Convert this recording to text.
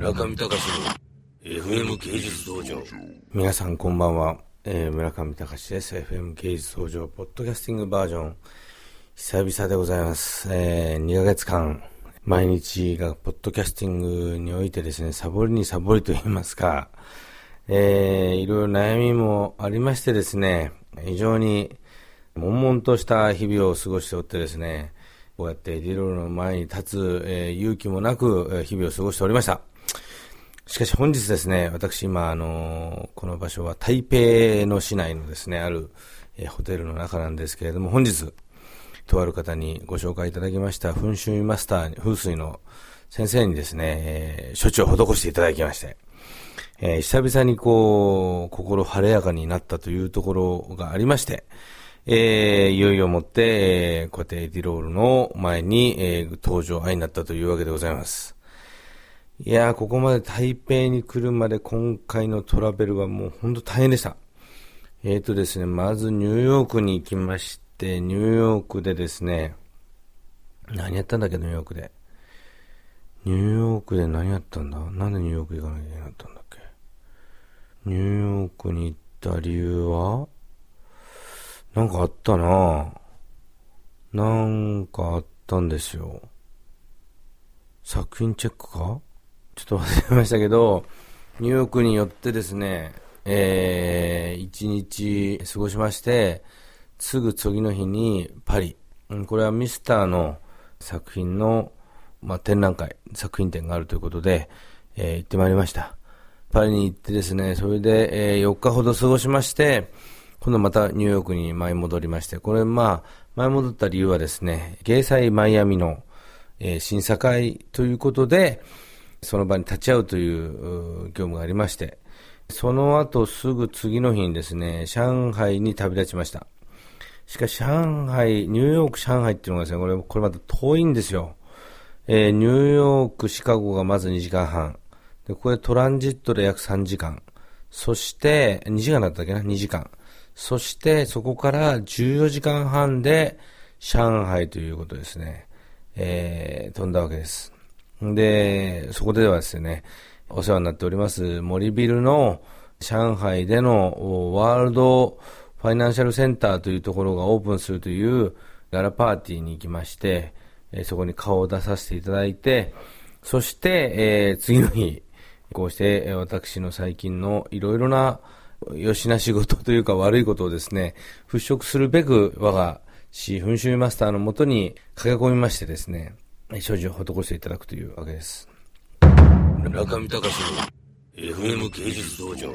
村上隆の FM 芸術道場。皆さんこんばんは、えー村上隆です。FM 芸術道場ポッドキャスティングバージョン。久々でございます、えー2ヶ月間毎日がポッドキャスティングにおいてですねサボりにサボりと言いますか、えーいろいろ悩みもありましてですね非常に悶々とした日々を過ごしておってですねこうやってリロールの前に立つ、えー勇気もなく日々を過ごしておりました。しかし本日ですね、私今、あのこの場所は台北の市内のですね、ある、えーホテルの中なんですけれども、本日、とある方にご紹介いただきました、噴水マスター、風水の先生にですね、えー処置を施していただきまして、えー久々にこう、心晴れやかになったというところがありまして、えーいよいよもって、えーこうやってエディロールの前に、えー登場愛になったというわけでございます。いやー、ここまで台北に来るまで今回のトラベルはもう本当大変でした。えーとですね、まずニューヨークに行きまして、ニューヨークでですね、何やったんだっけ、ニューヨークで。ニューヨークで何やったんだ？なんでニューヨーク行かなきゃいけなかったんだっけ？ニューヨークに行った理由は？なんかあったななんかあったんですよ。作品チェックか？ちょっと忘れましたけど、ニューヨークによってですね、えー、一日過ごしまして、すぐ次の日にパリ。これはミスターの作品の、まあ、展覧会、作品展があるということで、えー行ってまいりました。パリに行ってですね、それで、えー4日ほど過ごしまして、今度またニューヨークに舞い戻りまして、これまあ、舞い戻った理由はですね、芸祭マイアミの、えー審査会ということで、その場に立ち会うという業務がありまして、その後すぐ次の日にですね、上海に旅立ちました。しかし上海、ニューヨーク、上海っていうのがですね、これ、これまた遠いんですよ。えーニューヨーク、シカゴがまず2時間半。で、これトランジットで約3時間。そして、2時間だったっけな ?2 時間。そして、そこから14時間半で上海ということですね。えー飛んだわけです。で、そこではですね、お世話になっております森ビルの上海でのワールドファイナンシャルセンターというところがオープンするというガラパーティーに行きまして、えそこに顔を出させていただいて、そして、えー次の日、こうして、私の最近のいろいろなよしな仕事というか悪いことをですね、払拭するべく我が市噴州マスターのもとに駆け込みましてですね、処置を施していただくというわけです。村上隆の FM 芸術道場